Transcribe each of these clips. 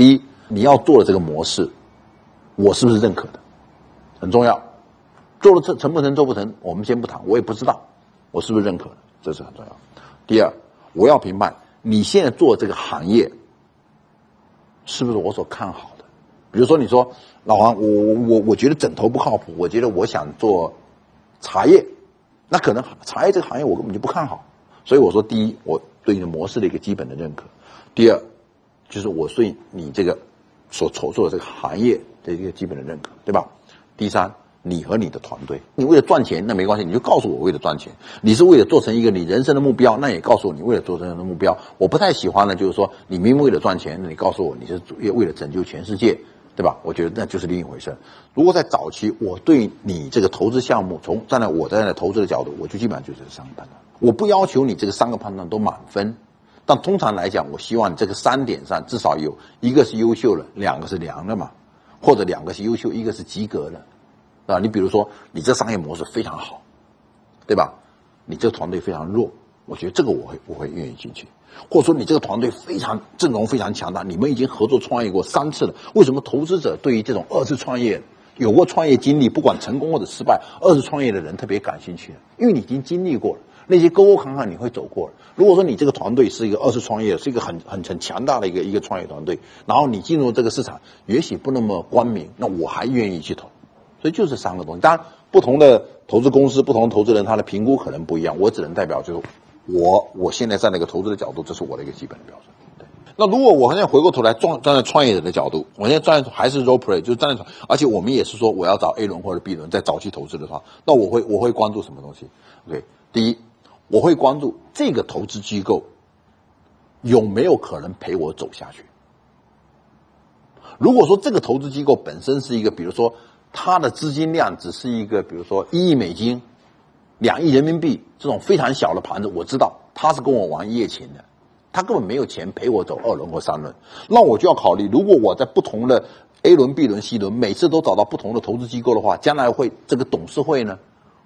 第一，你要做的这个模式，我是不是认可的，很重要。做了成成不成，做不成，我们先不谈，我也不知道我是不是认可的，这是很重要。第二，我要评判你现在做这个行业是不是我所看好的。比如说，你说老黄，我我我觉得枕头不靠谱，我觉得我想做茶叶，那可能茶叶这个行业我根本就不看好。所以我说，第一，我对你的模式的一个基本的认可；第二，就是我对你这个所筹做的这个行业的一个基本的认可，对吧？第三，你和你的团队，你为了赚钱那没关系，你就告诉我为了赚钱；你是为了做成一个你人生的目标，那也告诉我你为了做成的目标。我不太喜欢的，就是说你明明为了赚钱，那你告诉我你是为了拯救全世界，对吧？我觉得那就是另一回事。如果在早期，我对你这个投资项目，从站在我站在投资的角度，我就基本上就是三个判断。我不要求你这个三个判断都满分，但通常来讲，我希望这个三点上至少有一个是优秀的，两个是良的嘛，或者两个是优秀，一个是及格的，啊，你比如说你这商业模式非常好，对吧？你这个团队非常弱，我觉得这个我会我会愿意进去，或者说你这个团队非常阵容非常强大，你们已经合作创业过三次了，为什么投资者对于这种二次创业有过创业经历，不管成功或者失败，二次创业的人特别感兴趣？因为你已经经历过了。那些沟沟坎坎你会走过。如果说你这个团队是一个二次创业，是一个很很很强大的一个一个创业团队，然后你进入这个市场，也许不那么光明，那我还愿意去投。所以就这三个东西。当然，不同的投资公司、不同投资人，他的评估可能不一样。我只能代表就是我我现在站在一个投资的角度，这是我的一个基本的标准。对。那如果我现在回过头来站站在创业者的角度，我现在站在还是 role play，就是站在，而且我们也是说我要找 A 轮或者 B 轮，在早期投资的话，那我会我会关注什么东西？OK，第一。我会关注这个投资机构有没有可能陪我走下去。如果说这个投资机构本身是一个，比如说它的资金量只是一个，比如说一亿美金、两亿人民币这种非常小的盘子，我知道他是跟我玩一夜情的，他根本没有钱陪我走二轮或三轮，那我就要考虑，如果我在不同的 A 轮、B 轮、C 轮每次都找到不同的投资机构的话，将来会这个董事会呢？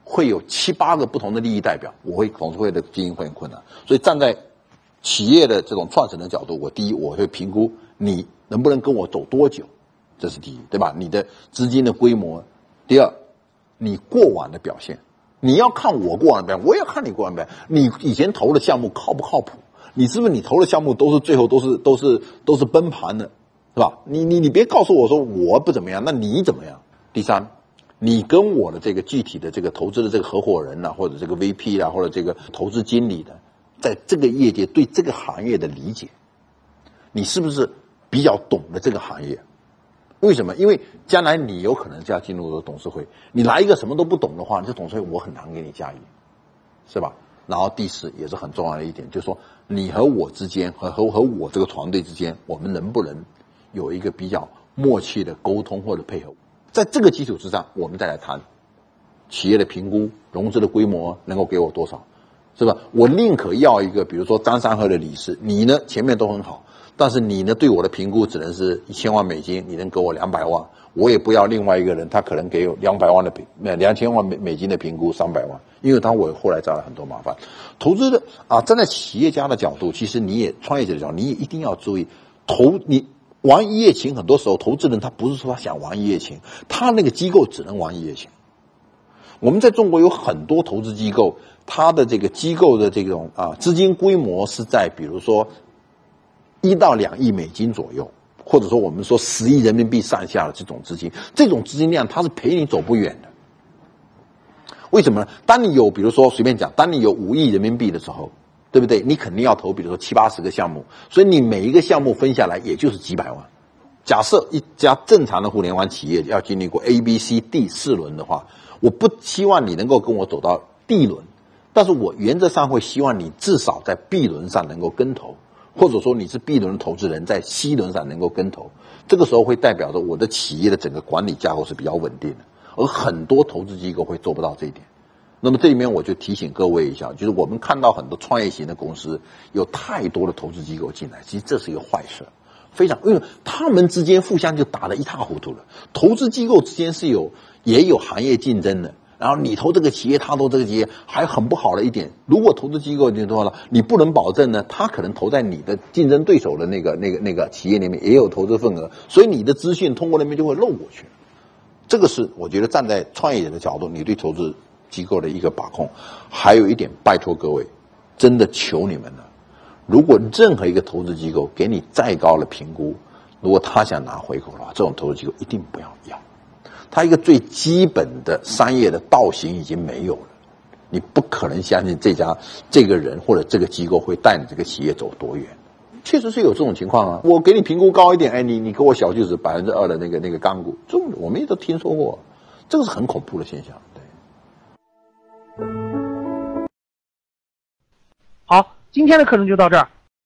会有七八个不同的利益代表，我会董事会的经营会很困难。所以站在企业的这种创始人的角度，我第一我会评估你能不能跟我走多久，这是第一，对吧？你的资金的规模，第二，你过往的表现，你要看我过往的表现，我也要看你过往表现。你以前投的项目靠不靠谱？你是不是你投的项目都是最后都是都是都是崩盘的，是吧？你你你别告诉我说我不怎么样，那你怎么样？第三。你跟我的这个具体的这个投资的这个合伙人呢，或者这个 VP 啊，或者这个投资经理的，在这个业界对这个行业的理解，你是不是比较懂得这个行业？为什么？因为将来你有可能就要进入董事会，你来一个什么都不懂的话，这董事会我很难给你驾驭，是吧？然后第四也是很重要的一点，就是说你和我之间和和和我这个团队之间，我们能不能有一个比较默契的沟通或者配合？在这个基础之上，我们再来谈企业的评估、融资的规模能够给我多少，是吧？我宁可要一个，比如说张三和的理事，你呢前面都很好，但是你呢对我的评估只能是一千万美金，你能给我两百万，我也不要另外一个人，他可能给我两百万的评，两千万美美金的评估三百万，因为他我后来找了很多麻烦。投资的啊，站在企业家的角度，其实你也创业者的角度，你也一定要注意投你。玩一夜情，很多时候投资人他不是说他想玩一夜情，他那个机构只能玩一夜情。我们在中国有很多投资机构，他的这个机构的这种啊资金规模是在比如说一到两亿美金左右，或者说我们说十亿人民币上下的这种资金，这种资金量它是陪你走不远的。为什么呢？当你有比如说随便讲，当你有五亿人民币的时候。对不对？你肯定要投，比如说七八十个项目，所以你每一个项目分下来也就是几百万。假设一家正常的互联网企业要经历过 A、B、C、D 四轮的话，我不希望你能够跟我走到 D 轮，但是我原则上会希望你至少在 B 轮上能够跟投，或者说你是 B 轮的投资人，在 C 轮上能够跟投，这个时候会代表着我的企业的整个管理架构是比较稳定的，而很多投资机构会做不到这一点。那么这里面我就提醒各位一下，就是我们看到很多创业型的公司有太多的投资机构进来，其实这是一个坏事。非常，因为他们之间互相就打得一塌糊涂了。投资机构之间是有也有行业竞争的，然后你投这个企业，他投这个企业，还很不好的一点，如果投资机构就多了，你不能保证呢，他可能投在你的竞争对手的那个那个那个企业里面也有投资份额，所以你的资讯通过那边就会漏过去。这个是我觉得站在创业者的角度，你对投资机构的一个把控。还有一点，拜托各位，真的求你们了。如果任何一个投资机构给你再高的评估，如果他想拿回扣的话，这种投资机构一定不要要。他一个最基本的商业的道行已经没有了，你不可能相信这家这个人或者这个机构会带你这个企业走多远。确实是有这种情况啊，我给你评估高一点，哎，你你给我小就是百分之二的那个那个干股，这我们也都听说过，这个是很恐怖的现象。好。今天的课程就到这儿。